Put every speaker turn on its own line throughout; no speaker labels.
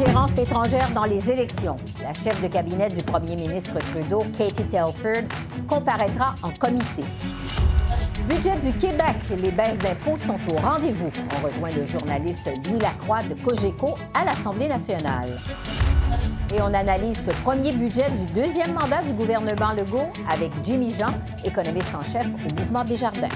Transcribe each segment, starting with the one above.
Ingérence étrangère dans les élections. La chef de cabinet du premier ministre Trudeau, Katie Telford, comparaîtra en comité. Budget du Québec. Les baisses d'impôts sont au rendez-vous. On rejoint le journaliste Louis Lacroix de Cogeco à l'Assemblée nationale. Et on analyse ce premier budget du deuxième mandat du gouvernement Legault avec Jimmy Jean, économiste en chef au Mouvement des Jardins.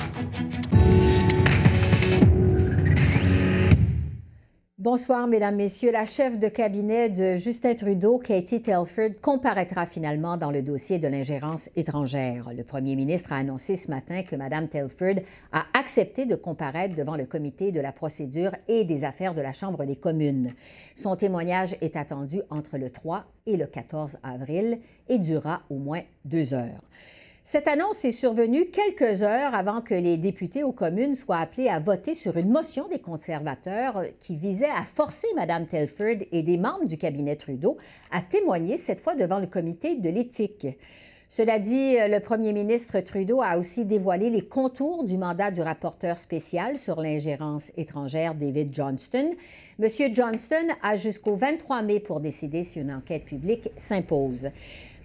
Bonsoir, Mesdames, Messieurs. La chef de cabinet de Justin Trudeau, Katie Telford, comparaîtra finalement dans le dossier de l'ingérence étrangère. Le premier ministre a annoncé ce matin que Mme Telford a accepté de comparaître devant le comité de la procédure et des affaires de la Chambre des communes. Son témoignage est attendu entre le 3 et le 14 avril et durera au moins deux heures. Cette annonce est survenue quelques heures avant que les députés aux communes soient appelés à voter sur une motion des conservateurs qui visait à forcer Mme Telford et des membres du cabinet Trudeau à témoigner cette fois devant le comité de l'éthique. Cela dit, le premier ministre Trudeau a aussi dévoilé les contours du mandat du rapporteur spécial sur l'ingérence étrangère David Johnston. M. Johnston a jusqu'au 23 mai pour décider si une enquête publique s'impose.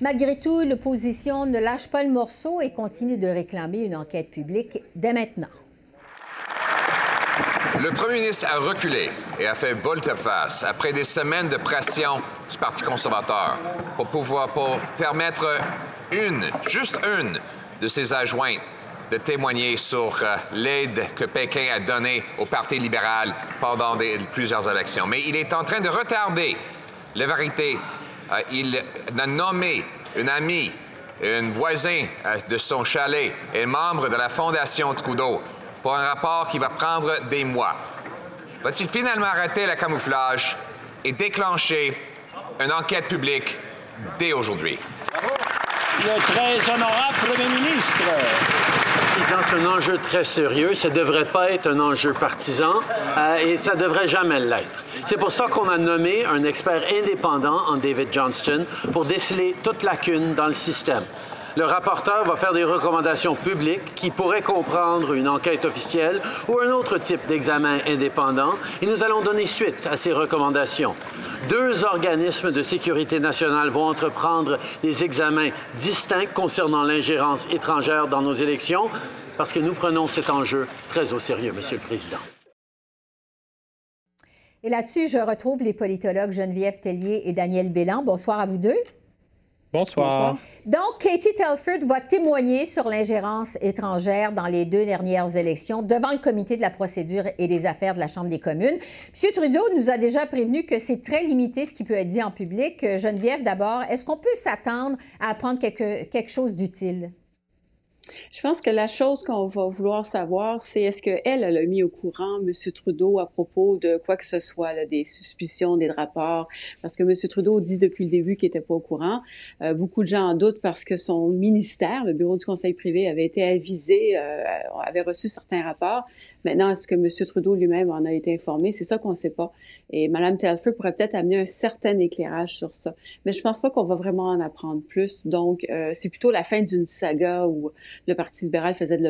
Malgré tout, l'opposition ne lâche pas le morceau et continue de réclamer une enquête publique dès maintenant.
Le premier ministre a reculé et a fait volte-face après des semaines de pression du Parti conservateur pour pouvoir permettre une, juste une, de ses adjointes de témoigner sur euh, l'aide que Pékin a donnée au Parti libéral pendant plusieurs élections. Mais il est en train de retarder la vérité il a nommé une amie, un voisin euh, de son chalet et membre de la Fondation Trudeau pour un rapport qui va prendre des mois. Va-t-il finalement arrêter le camouflage et déclencher une enquête publique dès aujourd'hui?
Le très honorable Premier ministre
c'est un enjeu très sérieux. Ça ne devrait pas être un enjeu partisan euh, et ça ne devrait jamais l'être. C'est pour ça qu'on a nommé un expert indépendant en David Johnston pour déceler toute lacune dans le système. Le rapporteur va faire des recommandations publiques qui pourraient comprendre une enquête officielle ou un autre type d'examen indépendant et nous allons donner suite à ces recommandations. Deux organismes de sécurité nationale vont entreprendre des examens distincts concernant l'ingérence étrangère dans nos élections parce que nous prenons cet enjeu très au sérieux, Monsieur le Président.
Et là-dessus, je retrouve les politologues Geneviève Tellier et Daniel Bélan. Bonsoir à vous deux.
Bonsoir.
Donc, Katie Telford va témoigner sur l'ingérence étrangère dans les deux dernières élections devant le comité de la procédure et des affaires de la Chambre des communes. M. Trudeau nous a déjà prévenu que c'est très limité ce qui peut être dit en public. Geneviève, d'abord, est-ce qu'on peut s'attendre à apprendre quelque, quelque chose d'utile?
Je pense que la chose qu'on va vouloir savoir, c'est est-ce qu'elle, elle a mis au courant M. Trudeau à propos de quoi que ce soit, là, des suspicions, des rapports, parce que M. Trudeau dit depuis le début qu'il n'était pas au courant. Euh, beaucoup de gens en doutent parce que son ministère, le bureau du conseil privé, avait été avisé, euh, avait reçu certains rapports. Maintenant, est-ce que M. Trudeau lui-même en a été informé? C'est ça qu'on ne sait pas. Et Mme Telford pourrait peut-être amener un certain éclairage sur ça. Mais je pense pas qu'on va vraiment en apprendre plus. Donc, euh, c'est plutôt la fin d'une saga où le Parti libéral faisait de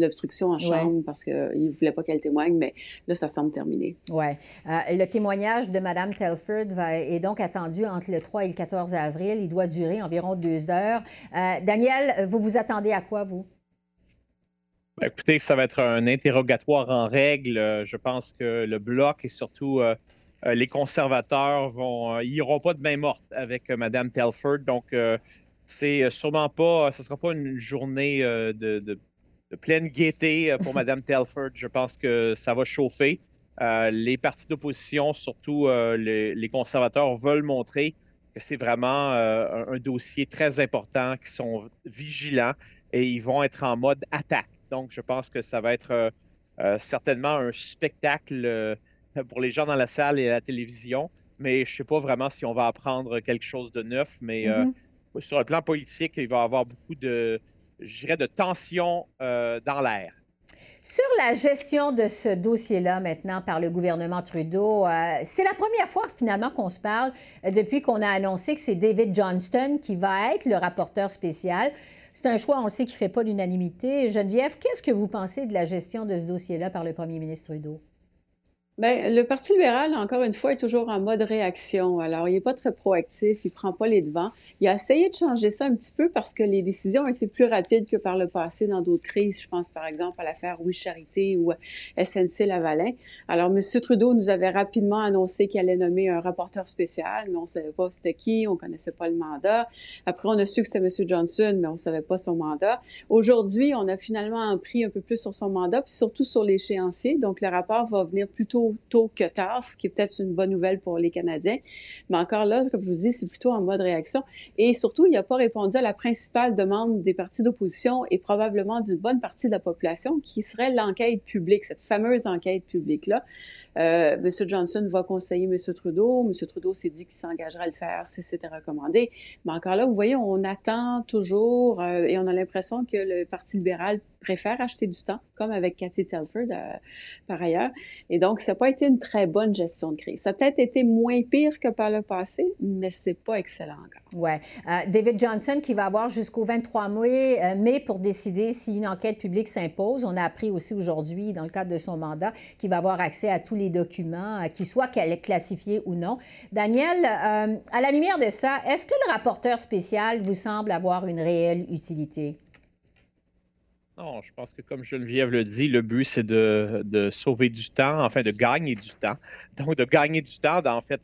l'obstruction en Chambre parce qu'il ne voulait pas qu'elle témoigne, mais là, ça semble terminé.
Oui. Euh, le témoignage de Mme Telford va, est donc attendu entre le 3 et le 14 avril. Il doit durer environ deux heures. Euh, Daniel, vous vous attendez à quoi, vous?
Ben, écoutez, ça va être un interrogatoire en règle. Je pense que le bloc et surtout euh, les conservateurs vont, ils n'iront pas de main morte avec Mme Telford. Donc, c'est euh, sûrement pas, ce ne sera pas une journée euh, de, pleine gaieté euh, pour Mme Telford. Je pense que ça va chauffer. les partis d'opposition, surtout les, conservateurs, veulent montrer que c'est vraiment un, dossier très important, qu'ils sont vigilants et ils vont être en mode attaque. Donc, je pense que ça va être certainement un spectacle pour les gens dans la salle et à la télévision, mais je ne sais pas vraiment si on va apprendre quelque chose de neuf, mais mm-hmm. Sur le plan politique, il va y avoir beaucoup de, je de tensions dans l'air.
Sur la gestion de ce dossier-là maintenant par le gouvernement Trudeau, euh, c'est la première fois finalement qu'on se parle euh, depuis qu'on a annoncé que c'est David Johnston qui va être le rapporteur spécial. C'est un choix, on le sait, qui ne fait pas l'unanimité. Geneviève, qu'est-ce que vous pensez de la gestion de ce dossier-là par le premier ministre Trudeau?
Bien, le Parti libéral, encore une fois, est toujours en mode réaction. Alors, il n'est pas très proactif, il prend pas les devants. Il a essayé de changer ça un petit peu parce que les décisions ont été plus rapides que par le passé dans d'autres crises. Je pense par exemple à l'affaire Oui Charité ou SNC Lavalin. Alors, M. Trudeau nous avait rapidement annoncé qu'il allait nommer un rapporteur spécial, mais on ne savait pas c'était qui, on connaissait pas le mandat. Après, on a su que c'était M. Johnson, mais on savait pas son mandat. Aujourd'hui, on a finalement pris un peu plus sur son mandat, puis surtout sur l'échéancier. Donc, le rapport va venir plutôt tôt que tard, ce qui est peut-être une bonne nouvelle pour les Canadiens. Mais encore là, comme je vous dis, c'est plutôt en mode réaction. Et surtout, il n'a pas répondu à la principale demande des partis d'opposition et probablement d'une bonne partie de la population, qui serait l'enquête publique, cette fameuse enquête publique-là. Euh, M. Johnson va conseiller M. Trudeau. M. Trudeau s'est dit qu'il s'engagerait à le faire si c'était recommandé. Mais encore là, vous voyez, on attend toujours euh, et on a l'impression que le Parti libéral préfère acheter du temps, comme avec Cathy Telford euh, par ailleurs. Et donc, ça n'a pas été une très bonne gestion de crise. Ça a peut-être été moins pire que par le passé, mais c'est pas excellent encore.
Oui. David Johnson qui va avoir jusqu'au 23 mai, mai pour décider si une enquête publique s'impose. On a appris aussi aujourd'hui, dans le cadre de son mandat, qu'il va avoir accès à tous les documents, euh, qu'ils soient classifiés ou non. Daniel, euh, à la lumière de ça, est-ce que le rapporteur spécial vous semble avoir une réelle utilité?
Non, je pense que comme Geneviève le dit, le but, c'est de, sauver du temps, enfin de gagner du temps. Donc, de gagner du temps, en fait,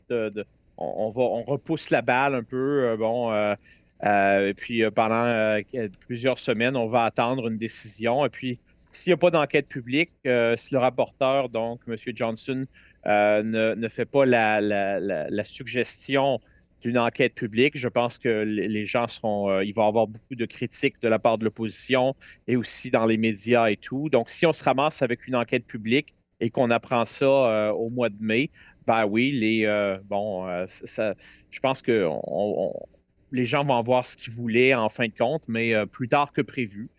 on, va, on repousse la balle un peu. Euh, bon, et puis pendant plusieurs semaines, on va attendre une décision. Et puis, s'il n'y a pas d'enquête publique, euh, si le rapporteur, donc M. Johnson, euh, ne, fait pas la, suggestion d'une enquête publique, je pense que les gens seront, euh, il va y avoir beaucoup de critiques de la part de l'opposition et aussi dans les médias et tout. Donc, si on se ramasse avec une enquête publique et qu'on apprend ça au mois de mai, ben oui, les, bon, je pense que les gens vont voir ce qu'ils voulaient en fin de compte, mais plus tard que prévu.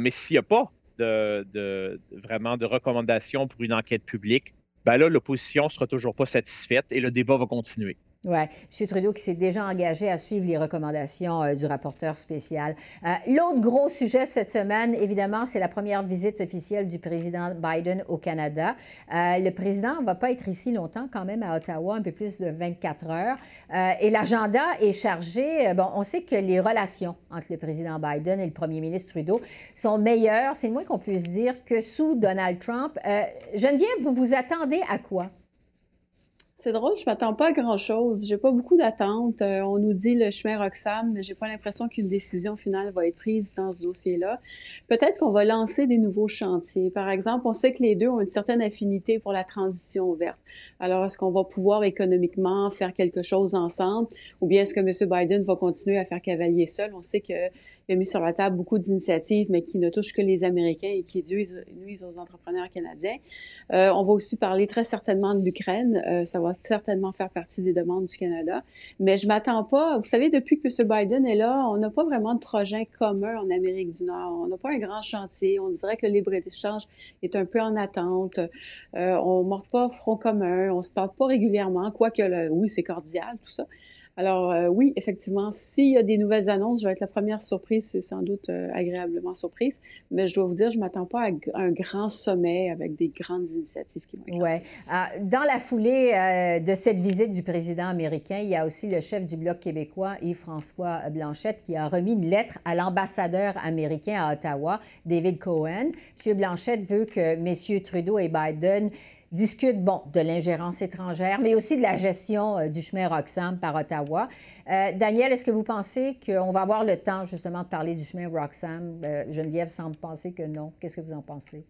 mais s'il n'y a pas de, vraiment de recommandations pour une enquête publique, ben là, l'opposition sera toujours pas satisfaite et le débat va continuer.
Oui, M. Trudeau qui s'est déjà engagé à suivre les recommandations euh, du rapporteur spécial. Euh, l'autre gros sujet cette semaine, évidemment, c'est la première visite officielle du président Biden au Canada. Euh, le président ne va pas être ici longtemps, quand même, à Ottawa, un peu plus de 24 heures. et l'agenda est chargé. Bon, on sait que les relations entre le président Biden et le premier ministre Trudeau sont meilleures, c'est le moins qu'on puisse dire, que sous Donald Trump. Geneviève, vous vous attendez à quoi?
C'est drôle, je m'attends pas à grand-chose. J'ai pas beaucoup d'attentes. Euh, on nous dit le chemin Roxham, mais j'ai pas l'impression qu'une décision finale va être prise dans ce dossier-là. Peut-être qu'on va lancer des nouveaux chantiers. Par exemple, on sait que les deux ont une certaine affinité pour la transition verte. Alors, est-ce qu'on va pouvoir économiquement faire quelque chose ensemble, ou bien est-ce que M. Biden va continuer à faire cavalier seul? On sait qu'il a mis sur la table beaucoup d'initiatives, mais qui ne touchent que les Américains et qui nuisent, aux entrepreneurs canadiens. Euh, on va aussi parler très certainement de l'Ukraine. Euh, ça va certainement faire partie des demandes du Canada. Mais je m'attends pas. Vous savez, depuis que M. Biden est là, on n'a pas vraiment de projet commun en Amérique du Nord. On n'a pas un grand chantier. On dirait que le libre-échange est un peu en attente. Euh, on ne morte pas front commun. On se parle pas régulièrement, quoique, le, oui, c'est cordial, tout ça. Alors euh, oui, effectivement, s'il y a des nouvelles annonces, je vais être la première surprise, c'est sans doute euh, agréablement surprise, mais je dois vous dire, je m'attends pas à un grand sommet avec des grandes initiatives qui vont être
ouais. Ah, dans la foulée euh, de cette visite du président américain, il y a aussi le chef du Bloc québécois, Yves-François Blanchette, qui a remis une lettre à l'ambassadeur américain à Ottawa, David Cohen. M. Blanchette veut que messieurs Trudeau et Biden discute, bon, de l'ingérence étrangère, mais aussi de la gestion euh, du chemin Roxham par Ottawa. Euh, Daniel, est-ce que vous pensez qu'on va avoir le temps, justement, de parler du chemin Roxham? Euh, Geneviève semble penser que non. Qu'est-ce que vous en pensez?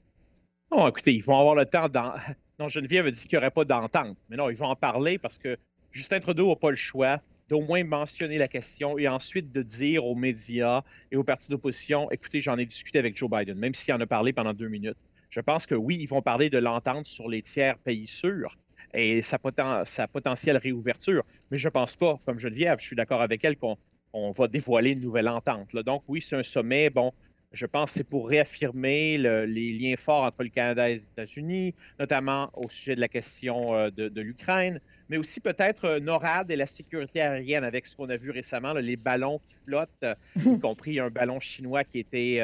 Non, écoutez, ils vont avoir le temps dans... Non, Geneviève a dit qu'il n'y aurait pas d'entente. Mais non, ils vont en parler parce que Justin Trudeau n'a pas le choix d'au moins mentionner la question et ensuite de dire aux médias et aux partis d'opposition, écoutez, j'en ai discuté avec Joe Biden, même s'il en a parlé pendant deux minutes. Je pense que oui, ils vont parler de l'entente sur les tiers pays sûrs et sa, potentielle réouverture. Mais je ne pense pas, comme Geneviève, je suis d'accord avec elle, qu'on on va dévoiler une nouvelle entente. Donc oui, c'est un sommet. Bon, je pense que c'est pour réaffirmer les liens forts entre le Canada et les États-Unis, notamment au sujet de la question euh, de, l'Ukraine, mais aussi peut-être euh, NORAD et la sécurité aérienne avec ce qu'on a vu récemment, les ballons qui flottent, euh, y compris un ballon chinois qui était,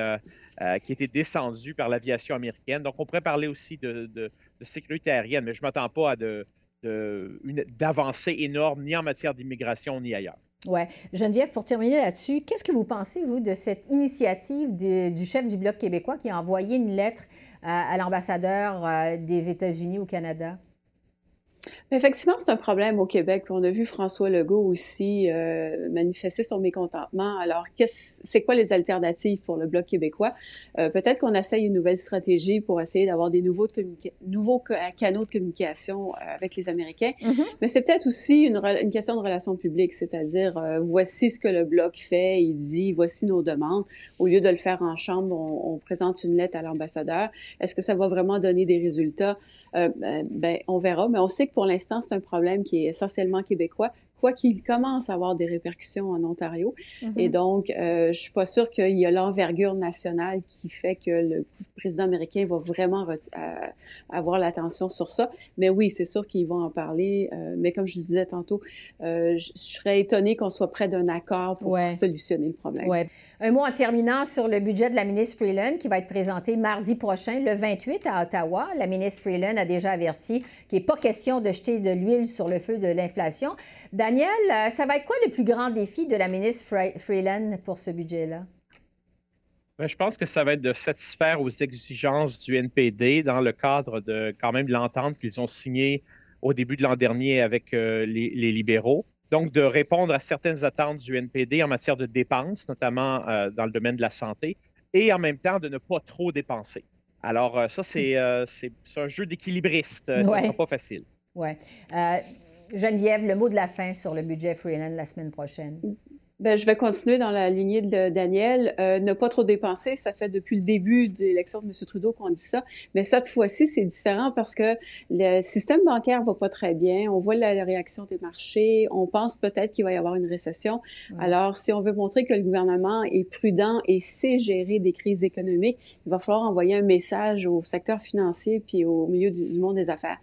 qui était descendu par l'aviation américaine. Donc, on pourrait parler aussi de, sécurité aérienne, mais je ne m'attends pas à d'avancées énormes ni en matière d'immigration ni ailleurs.
Oui. Geneviève, pour terminer là-dessus, qu'est-ce que vous pensez, vous, de cette initiative du chef du Bloc québécois qui a envoyé une lettre à l'ambassadeur euh, des États-Unis au Canada?
Effectivement, c'est un problème au Québec. On a vu François Legault aussi euh, manifester son mécontentement. Alors, c'est quoi les alternatives pour le Bloc québécois? Euh, peut-être qu'on essaye une nouvelle stratégie pour essayer d'avoir des nouveaux, nouveaux canaux de communication euh, avec les Américains. Mm-hmm. Mais c'est peut-être aussi une, une, question de relations publiques, c'est-à-dire voici ce que le Bloc fait, il dit, voici nos demandes. Au lieu de le faire en chambre, on, on présente une lettre à l'ambassadeur. Est-ce que ça va vraiment donner des résultats? Euh, ben, ben, on verra. Mais on sait que pour l'instant, c'est un problème qui est essentiellement québécois quoi qu'il commence à avoir des répercussions en Ontario. Mm-hmm. Et donc, euh, je suis pas sûre qu'il y a l'envergure nationale qui fait que le président américain va vraiment euh, avoir l'attention sur ça. Mais oui, c'est sûr qu'ils vont en parler. Euh, mais comme je disais tantôt, je, serais étonnée qu'on soit près d'un accord pour solutionner le problème.
Ouais. Un mot en terminant sur le budget de la ministre Freeland qui va être présenté mardi prochain, le 28 à Ottawa. La ministre Freeland a déjà averti qu'il n'est pas question de jeter de l'huile sur le feu de l'inflation. Daniel, euh, ça va être quoi le plus grand défi de la ministre Freeland pour ce budget-là?
Ben, je pense que ça va être de satisfaire aux exigences du NPD dans le cadre de quand même l'entente qu'ils ont signée au début de l'an dernier avec euh, les, libéraux. Donc, de répondre à certaines attentes du NPD en matière de dépenses, notamment euh, dans le domaine de la santé, et en même temps de ne pas trop dépenser. Alors, ça, c'est un jeu d'équilibriste. Ce ne sera pas facile.
Oui. Geneviève, le mot de la fin sur le budget Freeland la semaine prochaine.
Ben, je vais continuer dans la lignée de Daniel. Euh, ne pas trop dépenser, ça fait depuis le début de l'élection de M. Trudeau qu'on dit ça. Mais cette fois-ci, c'est différent parce que le système bancaire va pas très bien. On voit la réaction des marchés. On pense peut-être qu'il va y avoir une récession. Alors, si on veut montrer que le gouvernement est prudent et sait gérer des crises économiques, il va falloir envoyer un message au secteur financier puis au milieu du, du monde des affaires.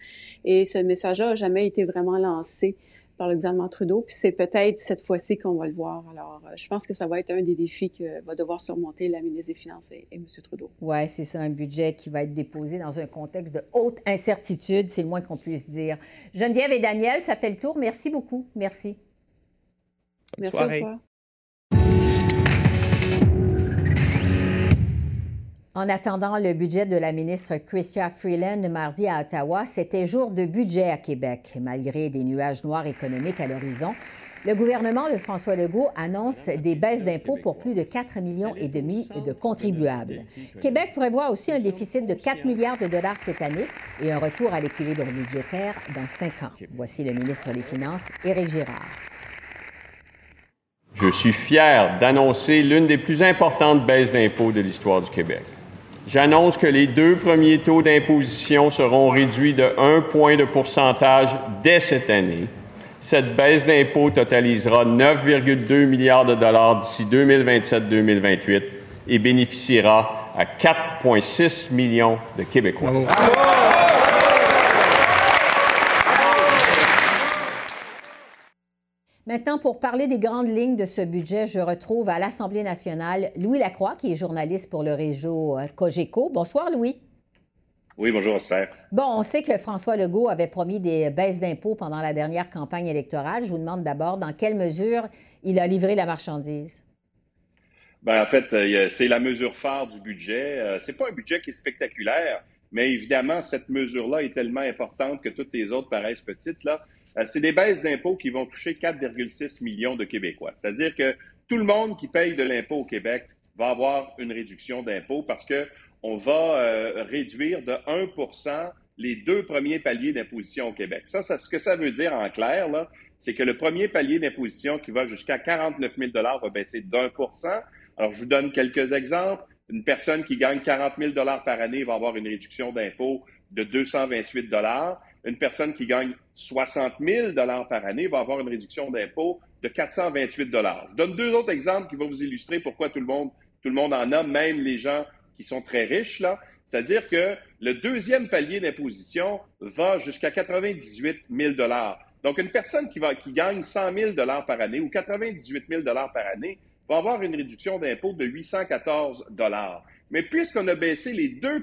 Et ce message-là n'a jamais été vraiment lancé par le gouvernement Trudeau. Puis c'est peut-être cette fois-ci qu'on va le voir. Alors, euh, je pense que ça va être un des défis que va devoir surmonter la ministre des Finances et, M. Trudeau.
Oui, c'est ça, un budget qui va être déposé dans un contexte de haute incertitude, c'est le moins qu'on puisse dire. Geneviève et Daniel, ça fait le tour. Merci beaucoup. Merci.
Merci, au revoir.
En attendant le budget de la ministre Chrystia Freeland mardi à Ottawa, c'était jour de budget à Québec. Malgré des nuages noirs économiques à l'horizon, le gouvernement de François Legault annonce des baisses d'impôts pour plus de 4 millions et demi de contribuables. Québec prévoit aussi un déficit de 4 milliards de dollars cette année et un retour à l'équilibre budgétaire dans cinq ans. Voici le ministre des Finances, Éric Girard.
Je suis fier d'annoncer l'une des plus importantes baisses d'impôts de l'histoire du Québec. J'annonce que les deux premiers taux d'imposition seront réduits de 1 point de pourcentage dès cette année. Cette baisse d'impôt totalisera 9,2 milliards de dollars d'ici 2027-2028 et bénéficiera à 4,6 millions de Québécois.
Maintenant, pour parler des grandes lignes de ce budget, je retrouve à l'Assemblée nationale Louis Lacroix, qui est journaliste pour le réseau euh, Cogeco. Bonsoir, Louis.
Oui, bonjour, Esther.
Bon, on sait que François Legault avait promis des baisses d'impôts pendant la dernière campagne électorale. Je vous demande d'abord dans quelle mesure il a livré la marchandise.
Bien, en fait, euh, c'est la mesure phare du budget. Euh, c'est pas un budget qui est spectaculaire, mais évidemment, cette mesure-là est tellement importante que toutes les autres paraissent petites. Là. Euh, c'est des baisses d'impôts qui vont toucher 4,6 millions de Québécois. C'est-à-dire que tout le monde qui paye de l'impôt au Québec va avoir une réduction d'impôt parce que on va euh, réduire de 1% les deux premiers paliers d'imposition au Québec. Ça, ça, ce que ça veut dire en clair, là, c'est que le premier palier d'imposition qui va jusqu'à 49 000 va baisser d'un pour cent. Alors, je vous donne quelques exemples. Une personne qui gagne 40 000 par année va avoir une réduction d'impôt de 228 une personne qui gagne 60 000 par année va avoir une réduction d'impôt de 428 Je donne deux autres exemples qui vont vous illustrer pourquoi tout le monde, tout le monde en a, même les gens qui sont très riches. là. C'est-à-dire que le deuxième palier d'imposition va jusqu'à 98 000 Donc, une personne qui, va, qui gagne 100 000 par année ou 98 000 par année va avoir une réduction d'impôt de 814 Mais puisqu'on a baissé les deux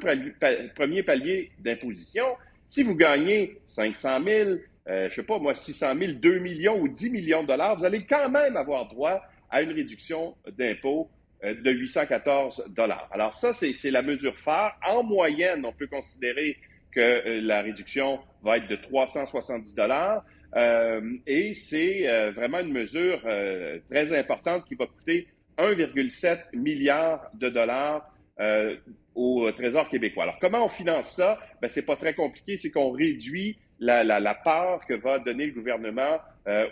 premiers paliers d'imposition, si vous gagnez 500 000, euh, je sais pas moi, 600 000, 2 millions ou 10 millions de dollars, vous allez quand même avoir droit à une réduction d'impôt euh, de 814 dollars. Alors ça, c'est la mesure phare. En moyenne, on peut considérer que euh, la réduction va être de 370 dollars. Euh, et c'est vraiment une mesure très importante qui va coûter 1,7 milliard de dollars au Trésor québécois. Alors, comment on finance ça? Ben, c'est pas très compliqué, c'est qu'on réduit la, la, part que va donner le gouvernement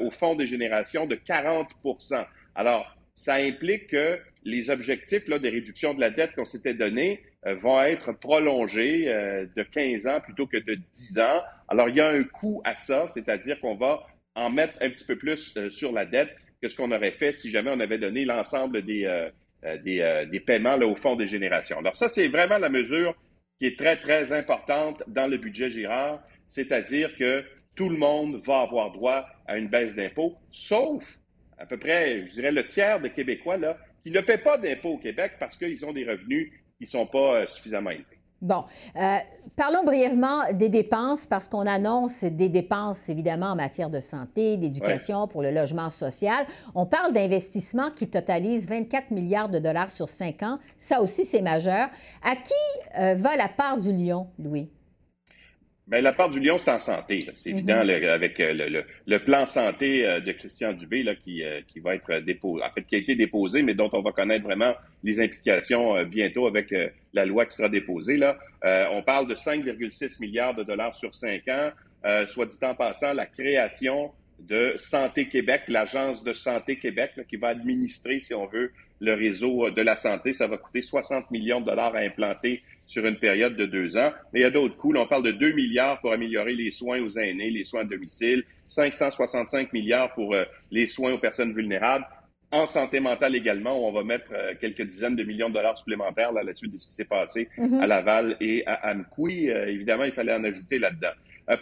au Fonds de génération de 40% Alors, ça implique que les objectifs là, de réduction de la dette qu'on s'était donnés vont être prolongés de 15 ans plutôt que de 10 ans. Alors, il y a un coût à ça, c'est-à-dire qu'on va en mettre un petit peu plus euh, sur la dette que ce qu'on aurait fait si jamais on avait donné l'ensemble des, euh, euh, des, paiements au Fonds des générations. Alors, ça, c'est vraiment la mesure qui est très, très importante dans le budget Girard, c'est-à-dire que tout le monde va avoir droit à une baisse d'impôts, sauf à peu près, je dirais, le tiers des Québécois qui ne paient pas d'impôts au Québec parce qu'ils ont des revenus qui ne sont pas suffisamment élevés.
Bon, euh, parlons brièvement des dépenses parce qu'on annonce des dépenses évidemment en matière de santé, d'éducation, pour le logement social. On parle d'investissements qui totalisent 24 milliards de dollars sur cinq ans. Ça aussi, c'est majeur. À qui euh, va la part du lion, Louis?
Bien, la part du lion, c'est en santé. C'est mhm. évident avec euh, le, plan santé euh, de Christian Dubé là, qui, euh, qui va être déposé, en fait, qui a été déposé, mais dont on va connaître vraiment les implications bientôt avec la loi qui sera déposée. Là. on parle de 5,6 milliards de dollars sur cinq ans. soit dit en passant, la création de Santé Québec, l'agence de Santé Québec, qui va administrer, si on veut, le réseau de la santé. Ça va coûter 60 millions de dollars à implanter sur une période de deux ans. Mais il y a d'autres coûts. on parle de 2 milliards pour améliorer les soins aux aînés, les soins à domicile, 565 milliards pour euh, les soins aux personnes vulnérables. En santé mentale également, où on va mettre euh, quelques dizaines de millions de dollars supplémentaires là, là-dessus de ce qui s'est passé mm-hmm. à Laval et à Amkoui. Euh, évidemment, il fallait en ajouter là-dedans.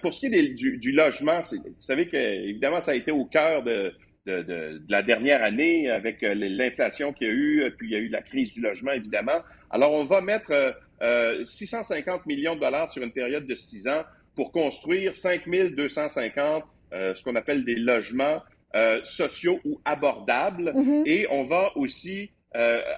pour ce qui est du, du, logement, vous savez que évidemment, ça a été au cœur de, de, de, la dernière année avec l'inflation qu'il y a eu, puis il y a eu la crise du logement, évidemment. Alors, on va mettre 650 euh, millions de dollars sur une période de six ans pour construire 5 250, euh, ce qu'on appelle des logements euh, sociaux ou abordables. Mm-hmm. Et on va aussi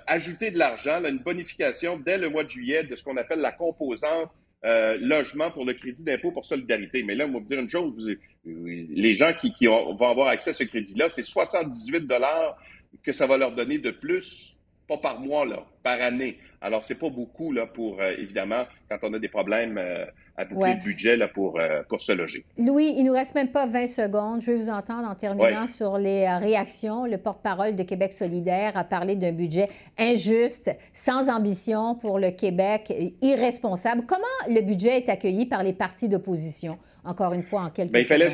ajouter de l'argent, une bonification dès le mois de juillet de ce qu'on appelle la composante logement pour le crédit d'impôt pour solidarité. Mais là, on va vous dire une chose, les gens qui, qui vont avoir accès à ce crédit-là, c'est 78 dollars que ça va leur donner de plus pas par mois, là, par année. Alors, c'est pas beaucoup, là, pour, euh, évidemment, quand on a des problèmes euh, à boucler le budget, là, pour, euh, pour se loger.
Louis, il nous reste même pas 20 secondes. Je vais vous entendre en terminant sur les réactions. Le porte-parole de Québec solidaire a parlé d'un budget injuste, sans ambition pour le Québec, irresponsable. Comment le budget est accueilli par les partis d'opposition? Encore une fois, en quelques Bien, il fallait...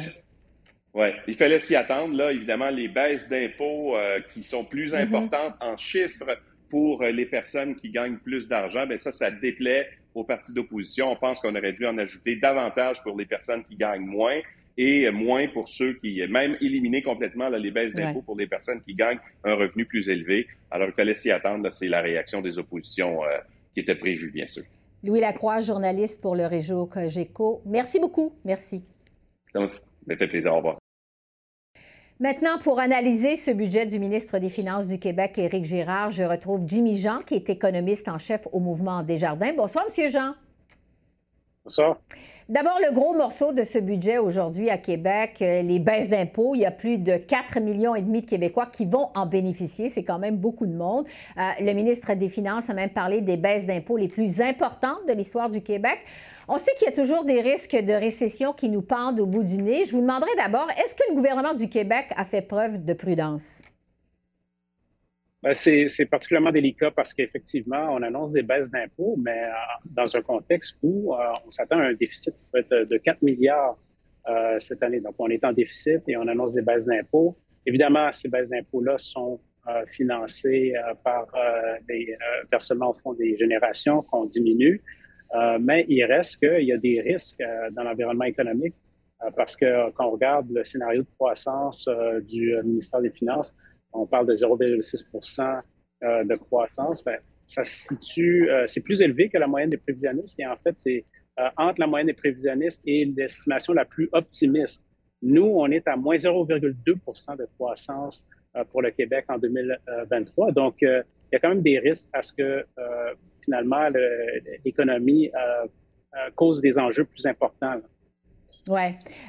Oui, il fallait s'y attendre. Là, évidemment, les baisses d'impôts euh, qui sont plus mm-hmm. importantes en chiffres pour euh, les personnes qui gagnent plus d'argent, bien ça, ça déplaît aux partis d'opposition. On pense qu'on aurait dû en ajouter davantage pour les personnes qui gagnent moins et moins pour ceux qui, même éliminer complètement là, les baisses d'impôts pour les personnes qui gagnent un revenu plus élevé. Alors, il fallait s'y attendre. C'est la réaction des oppositions euh, qui était prévue, bien sûr.
Louis Lacroix, journaliste pour le réseau Cogeco. Merci beaucoup. Merci.
Ça m'a fait plaisir. Au revoir.
Maintenant, pour analyser ce budget du ministre des Finances du Québec, Éric Girard, je retrouve Jimmy Jean, qui est économiste en chef au mouvement Desjardins. Bonsoir, Monsieur Jean. D'abord, le gros morceau de ce budget aujourd'hui à Québec, euh, les baisses d'impôts. Il y a plus de 4 millions et demi de Québécois qui vont en bénéficier. C'est quand même beaucoup de monde. Euh, le ministre des Finances a même parlé des baisses d'impôts les plus importantes de l'histoire du Québec. On sait qu'il y a toujours des risques de récession qui nous pendent au bout du nez. Je vous demanderai d'abord, est-ce que le gouvernement du Québec a fait preuve de prudence?
Ben, c'est particulièrement délicat parce qu'effectivement, on annonce des baisses d'impôts, mais euh, dans un contexte où euh, on s'attend à un déficit de 4 milliards euh, cette année. Donc, on est en déficit et on annonce des baisses d'impôts. Évidemment, ces baisses d'impôts-là sont financées par des versements au fond des générations qu'on diminue, mais il reste qu'il y a des risques dans l'environnement économique parce que quand on regarde le scénario de croissance du ministère des Finances, on parle de 0,6% euh, de croissance, ben, ça se situe, euh, c'est plus élevé que la moyenne des prévisionnistes et en fait, c'est euh, entre la moyenne des prévisionnistes et l'estimation la plus optimiste. Nous, on est à moins 0,2% de croissance pour le Québec en 2023. Donc, il y a quand même des risques à ce que finalement l'économie cause des enjeux plus importants.
Oui.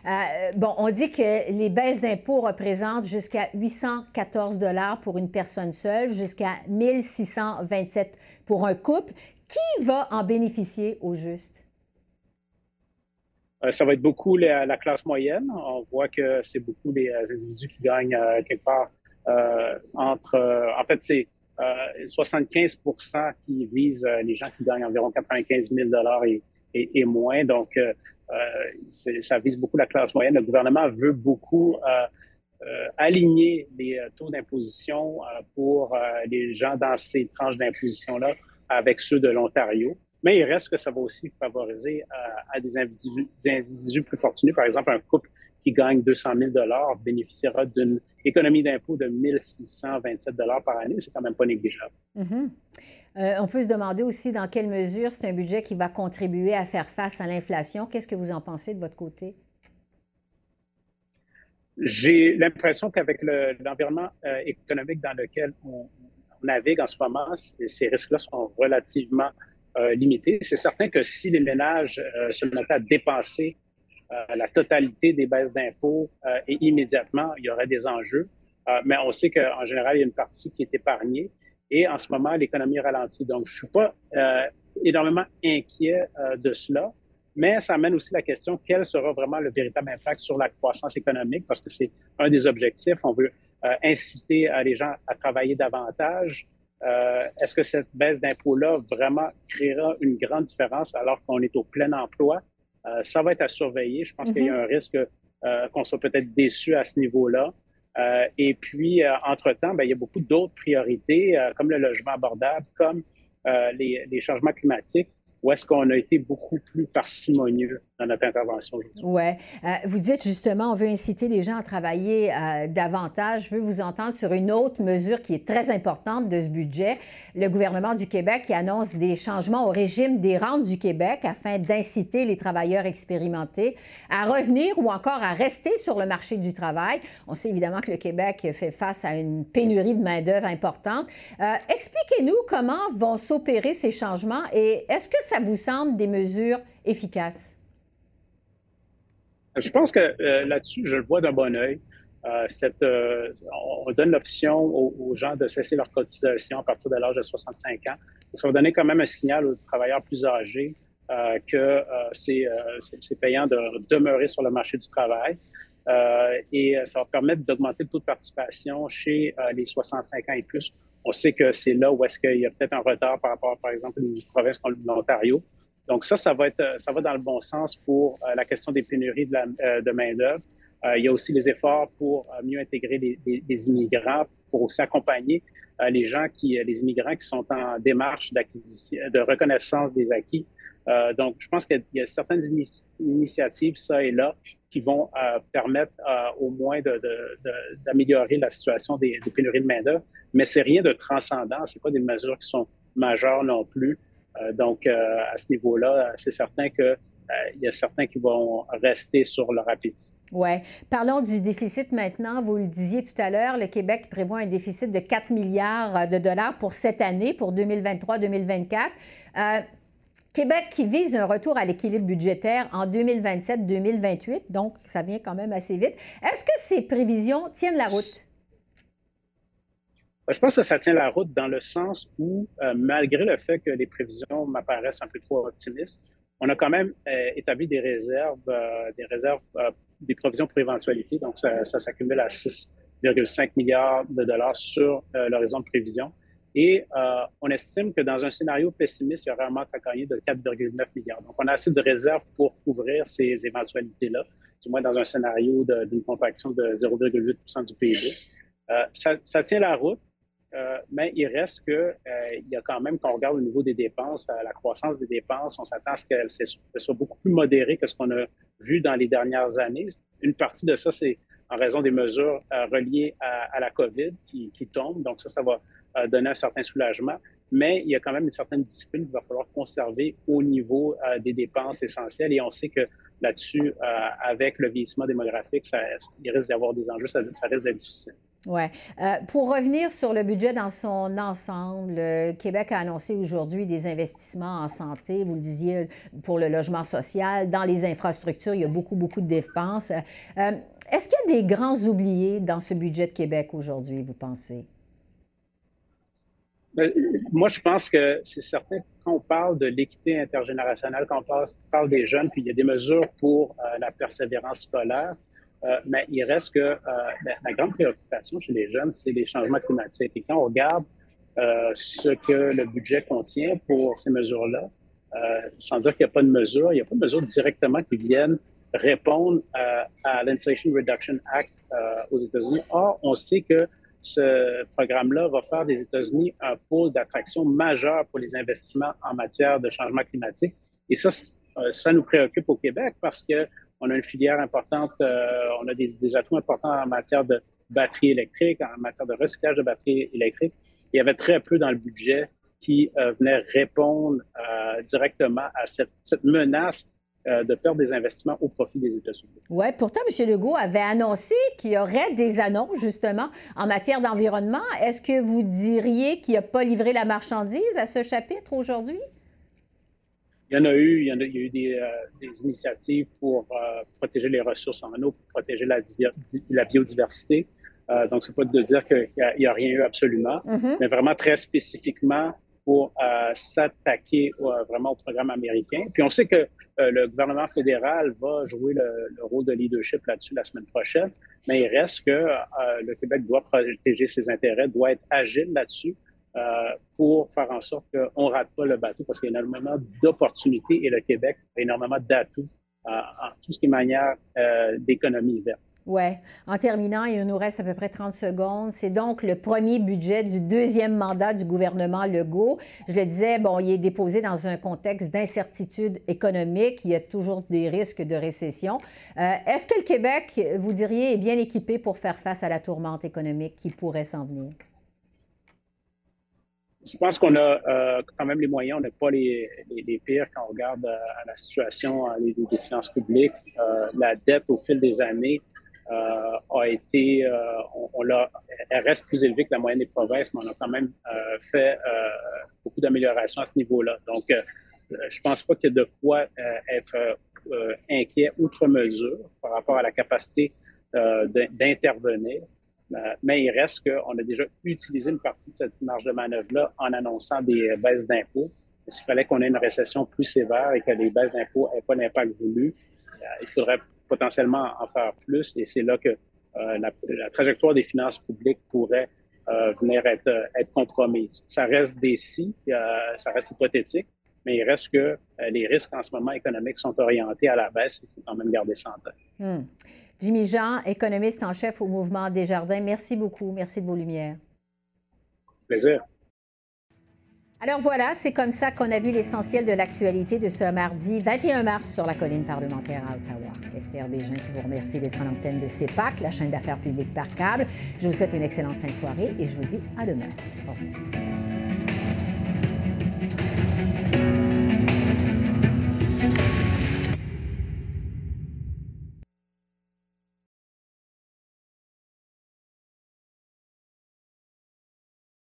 Euh, bon, on dit que les baisses d'impôts représentent jusqu'à 814 dollars pour une personne seule, jusqu'à 1627 pour un couple. Qui va en bénéficier au juste?
Euh, ça va être beaucoup la, classe moyenne. On voit que c'est beaucoup les euh, individus qui gagnent quelque part entre. en fait, c'est 75 qui visent les gens qui gagnent environ 95 000 et, et, moins. Donc, euh, ça vise beaucoup la classe moyenne. Le gouvernement veut beaucoup euh, euh, aligner les taux d'imposition pour les gens dans ces tranches d'imposition-là avec ceux de l'Ontario. Mais il reste que ça va aussi favoriser à des individus, des individus plus fortunés. Par exemple, un couple qui gagne 200 000 bénéficiera d'une économie d'impôt de 1 627 par année. C'est quand même pas négligeable.
Mm-hmm. Euh, on peut se demander aussi dans quelle mesure c'est un budget qui va contribuer à faire face à l'inflation. Qu'est-ce que vous en pensez de votre côté?
J'ai l'impression qu'avec l'environnement euh, économique dans lequel on, navigue en ce moment, ces risques-là sont relativement euh, limités. C'est certain que si les ménages se mettaient à dépenser la totalité des baisses d'impôts et immédiatement, il y aurait des enjeux. mais on sait qu'en général, il y a une partie qui est épargnée. Et en ce moment, l'économie ralentit. Donc, je ne suis pas euh, énormément inquiet euh, de cela, mais ça amène aussi la question quel sera vraiment le véritable impact sur la croissance économique, parce que c'est un des objectifs. On veut euh, inciter les gens à travailler davantage. Est-ce que cette baisse d'impôts-là vraiment créera une grande différence alors qu'on est au plein emploi? ça va être à surveiller. Je pense qu'il y a mm-hmm. un risque qu'on soit peut-être déçu à ce niveau-là. Euh, et puis, euh, entre-temps, ben, il y a beaucoup d'autres priorités, euh, comme le logement abordable, comme les, les, changements climatiques, où est-ce qu'on a été beaucoup plus parcimonieux dans notre intervention.
Oui. Euh, vous dites justement, on veut inciter les gens à travailler euh, davantage. Je veux vous entendre sur une autre mesure qui est très importante de ce budget. Le gouvernement du Québec qui annonce des changements au régime des rentes du Québec afin d'inciter les travailleurs expérimentés à revenir ou encore à rester sur le marché du travail. On sait évidemment que le Québec fait face à une pénurie de main-d'œuvre importante. Euh, expliquez-nous comment vont s'opérer ces changements et est-ce que ça vous semble des mesures efficaces?
Je pense que euh, là-dessus, je le vois d'un bon oeil. Euh, euh, on donne l'option aux, gens de cesser leur cotisation à partir de l'âge de 65 ans. Ça va donner quand même un signal aux travailleurs plus âgés que c'est payant de demeurer sur le marché du travail. et ça va permettre d'augmenter le taux de participation chez les 65 ans et plus. On sait que c'est là où est-ce qu'il y a peut-être un retard par rapport, par exemple, à une province comme l'Ontario. Donc ça, ça va, être, ça va dans le bon sens pour euh, la question des pénuries de, euh, main-d'œuvre. Euh, il y a aussi les efforts pour mieux intégrer les, immigrants, pour aussi accompagner les gens qui, les immigrants qui sont en démarche d'acquisition, de reconnaissance des acquis. donc, je pense qu'il y a certaines initiatives, ça et là, qui vont permettre au moins d'améliorer la situation des, pénuries de main-d'œuvre. Mais c'est rien de transcendant. C'est pas des mesures qui sont majeures non plus. Euh, donc, euh, à ce niveau-là, c'est certain que euh, il y a certains qui vont rester sur leur appétit.
Oui. Parlons du déficit maintenant. Vous le disiez tout à l'heure, le Québec prévoit un déficit de 4 milliards de dollars pour cette année, pour 2023-2024. Québec qui vise un retour à l'équilibre budgétaire en 2027-2028, donc ça vient quand même assez vite. Est-ce que ces prévisions tiennent la route?
Je pense que ça tient la route dans le sens où, euh, malgré le fait que les prévisions m'apparaissent un peu trop optimistes, on a quand même euh, établi des réserves, euh, des réserves, des provisions pour éventualité. Donc, ça, s'accumule à 6 2,5 milliards de dollars sur l'horizon de prévision. Et on estime que dans un scénario pessimiste, il y aurait un manque à gagner de 4,9 milliards. Donc, on a assez de réserves pour couvrir ces éventualités-là, du moins dans un scénario d'une contraction de 0,8% du PIB. Ça, tient la route. Euh, mais il reste que euh, il y a quand même, quand on regarde au niveau des dépenses, euh, la croissance des dépenses, on s'attend à ce qu'elle soit beaucoup plus modérée que ce qu'on a vu dans les dernières années. Une partie de ça, c'est en raison des mesures reliées à, la COVID qui, tombent. Donc ça, ça va donner un certain soulagement. Mais il y a quand même une certaine discipline qu'il va falloir conserver au niveau des dépenses essentielles. Et on sait que là-dessus, avec le vieillissement démographique, il risque d'y avoir des enjeux, ça, ça risque d'être difficile.
Oui. Euh, pour revenir sur le budget dans son ensemble, euh, Québec a annoncé aujourd'hui des investissements en santé, vous le disiez, pour le logement social, dans les infrastructures, il y a beaucoup, beaucoup de dépenses. Euh, est-ce qu'il y a des grands oubliés dans ce budget de Québec aujourd'hui, vous pensez?
Ben, moi, je pense que c'est certain quand on parle de l'équité intergénérationnelle, quand on parle, des jeunes, puis il y a des mesures pour la persévérance scolaire, euh, mais il reste que euh, la, grande préoccupation chez les jeunes, c'est les changements climatiques. Et quand on regarde euh, ce que le budget contient pour ces mesures-là, sans dire qu'il n'y a pas de mesures, il n'y a pas de mesures directement qui viennent répondre à l'Inflation Reduction Act aux États-Unis. Or, on sait que ce programme-là va faire des États-Unis un pôle d'attraction majeur pour les investissements en matière de changement climatique. Et ça, ça nous préoccupe au Québec parce que on a une filière importante, euh, on a des, atouts importants en matière de batteries électriques, en matière de recyclage de batteries électriques. Il y avait très peu dans le budget qui euh, venait répondre euh, directement à cette, menace de perdre des investissements au profit des États-Unis.
Oui, pourtant, M. Legault avait annoncé qu'il y aurait des annonces, justement, en matière d'environnement. Est-ce que vous diriez qu'il n'a pas livré la marchandise à ce chapitre aujourd'hui?
Il y en a eu, il y, a, eu des, euh, initiatives pour euh, protéger les ressources en eau, pour protéger la, la biodiversité. Euh, donc, c'est pas de dire qu'il n'y a, rien eu absolument, mm-hmm. mais vraiment très spécifiquement pour s'attaquer vraiment au programme américain. Puis on sait que le gouvernement fédéral va jouer le, le rôle de leadership là-dessus la semaine prochaine, mais il reste que le Québec doit protéger ses intérêts, doit être agile là-dessus. Euh, pour faire en sorte qu'on ne rate pas le bateau parce qu'il y a énormément d'opportunités et le Québec a énormément d'atouts euh, en tout ce qui est manière euh, d'économie verte.
Oui. En terminant, il nous reste à peu près 30 secondes. C'est donc le premier budget du deuxième mandat du gouvernement Legault. Je le disais, bon, il est déposé dans un contexte d'incertitude économique. Il y a toujours des risques de récession. Est-ce que le Québec, vous diriez, est bien équipé pour faire face à la tourmente économique qui pourrait s'en venir?
Je pense qu'on a euh, quand même les moyens, on n'est pas les, les, pires quand on regarde euh, la situation des, des, finances publiques. Euh, la dette au fil des années a été, on, l'a, elle reste plus élevée que la moyenne des provinces, mais on a quand même fait beaucoup d'améliorations à ce niveau-là. Donc, je pense pas qu'il y a de quoi être inquiet outre mesure par rapport à la capacité d'intervenir. Euh, mais il reste qu'on a déjà utilisé une partie de cette marge de manœuvre-là en annonçant des baisses d'impôts. S'il fallait qu'on ait une récession plus sévère et que les baisses d'impôts n'aient pas d'impact voulu, euh, il faudrait potentiellement en faire plus. Et c'est là que euh, la, trajectoire des finances publiques pourrait venir être, être, compromise. Ça reste des si, ça reste hypothétique, mais il reste que les risques en ce moment économiques sont orientés à la baisse. Il faut quand même garder ça en tête.
Hmm. Jimmy Jean, économiste en chef au mouvement Desjardins, merci beaucoup. Merci de vos lumières.
Plaisir.
Alors voilà, c'est comme ça qu'on a vu l'essentiel de l'actualité de ce mardi 21 mars sur la colline parlementaire à Ottawa. Esther Bégin qui vous remercie d'être en antenne de CEPAC, la chaîne d'affaires publiques par câble. Je vous souhaite une excellente fin de soirée et je vous dis à demain. Au revoir.